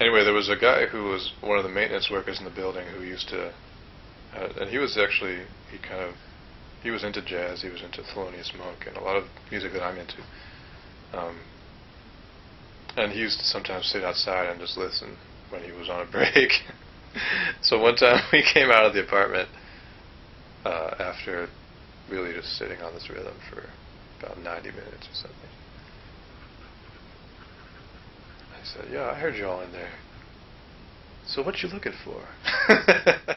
anyway, there was a guy who was one of the maintenance workers in the building who used to, uh, and he was actually he kind of he was into jazz. He was into Thelonious Monk and a lot of music that I'm into. Um, and he used to sometimes sit outside and just listen when he was on a break. so one time we came out of the apartment uh, after really just sitting on this rhythm for about 90 minutes or something. I said, "Yeah, I heard you all in there. So what you looking for?"